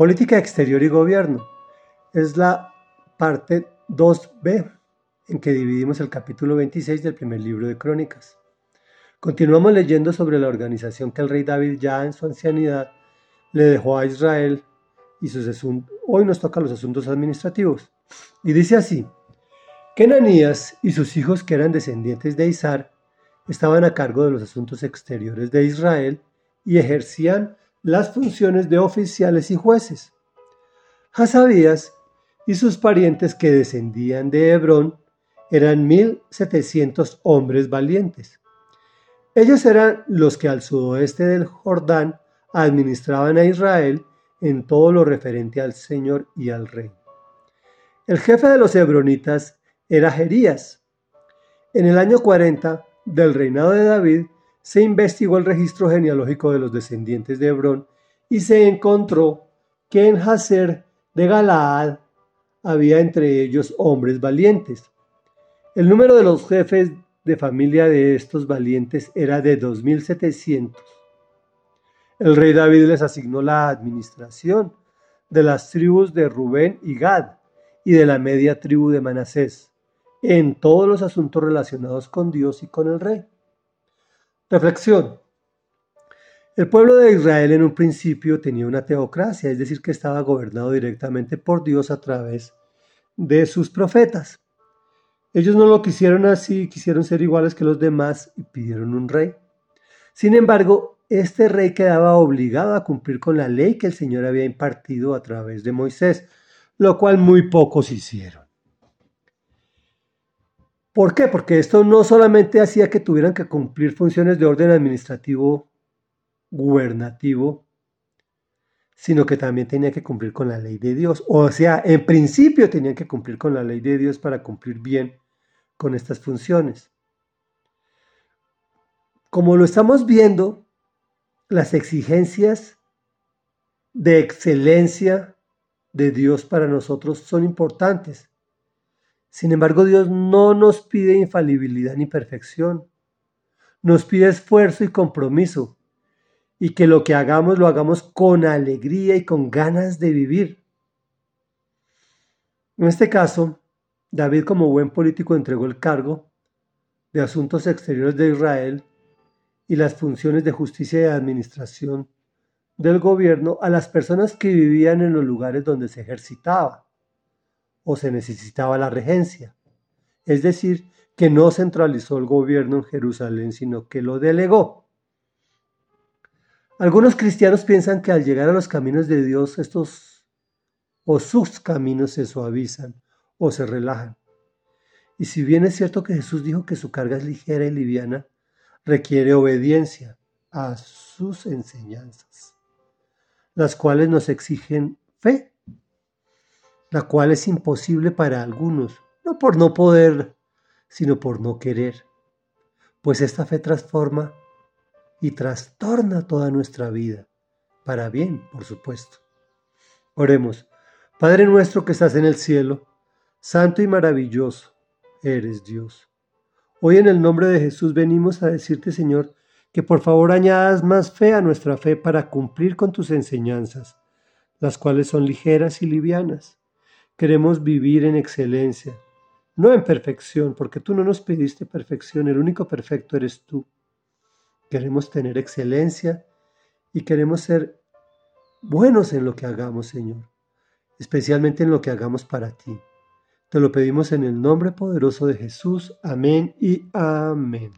Política exterior y gobierno. Es la parte 2b en que dividimos el capítulo 26 del primer libro de Crónicas. Continuamos leyendo sobre la organización que el rey David ya en su ancianidad le dejó a Israel y sus asuntos. Hoy nos toca los asuntos administrativos. Y dice así, que y sus hijos que eran descendientes de Isar estaban a cargo de los asuntos exteriores de Israel y ejercían las funciones de oficiales y jueces. Hasabías y sus parientes que descendían de Hebrón eran mil setecientos hombres valientes. Ellos eran los que al sudoeste del Jordán administraban a Israel en todo lo referente al Señor y al Rey. El jefe de los hebronitas era Jerías. En el año 40 del reinado de David se investigó el registro genealógico de los descendientes de Hebrón y se encontró que en Hazer de Galaad había entre ellos hombres valientes. El número de los jefes de familia de estos valientes era de 2.700. El rey David les asignó la administración de las tribus de Rubén y Gad y de la media tribu de Manasés en todos los asuntos relacionados con Dios y con el rey. Reflexión. El pueblo de Israel en un principio tenía una teocracia, es decir, que estaba gobernado directamente por Dios a través de sus profetas. Ellos no lo quisieron así, quisieron ser iguales que los demás y pidieron un rey. Sin embargo, este rey quedaba obligado a cumplir con la ley que el Señor había impartido a través de Moisés, lo cual muy pocos hicieron. ¿Por qué? Porque esto no solamente hacía que tuvieran que cumplir funciones de orden administrativo gubernativo, sino que también tenía que cumplir con la ley de Dios. O sea, en principio tenían que cumplir con la ley de Dios para cumplir bien con estas funciones. Como lo estamos viendo, las exigencias de excelencia de Dios para nosotros son importantes. Sin embargo, Dios no nos pide infalibilidad ni perfección. Nos pide esfuerzo y compromiso. Y que lo que hagamos lo hagamos con alegría y con ganas de vivir. En este caso, David como buen político entregó el cargo de asuntos exteriores de Israel y las funciones de justicia y administración del gobierno a las personas que vivían en los lugares donde se ejercitaba o se necesitaba la regencia. Es decir, que no centralizó el gobierno en Jerusalén, sino que lo delegó. Algunos cristianos piensan que al llegar a los caminos de Dios, estos o sus caminos se suavizan o se relajan. Y si bien es cierto que Jesús dijo que su carga es ligera y liviana, requiere obediencia a sus enseñanzas, las cuales nos exigen fe la cual es imposible para algunos, no por no poder, sino por no querer, pues esta fe transforma y trastorna toda nuestra vida, para bien, por supuesto. Oremos, Padre nuestro que estás en el cielo, santo y maravilloso eres Dios. Hoy en el nombre de Jesús venimos a decirte, Señor, que por favor añadas más fe a nuestra fe para cumplir con tus enseñanzas, las cuales son ligeras y livianas Queremos vivir en excelencia, no en perfección, porque tú no nos pediste perfección, el único perfecto eres tú. Queremos tener excelencia y queremos ser buenos en lo que hagamos, Señor, especialmente en lo que hagamos para ti. Te lo pedimos en el nombre poderoso de Jesús. Amén y amén.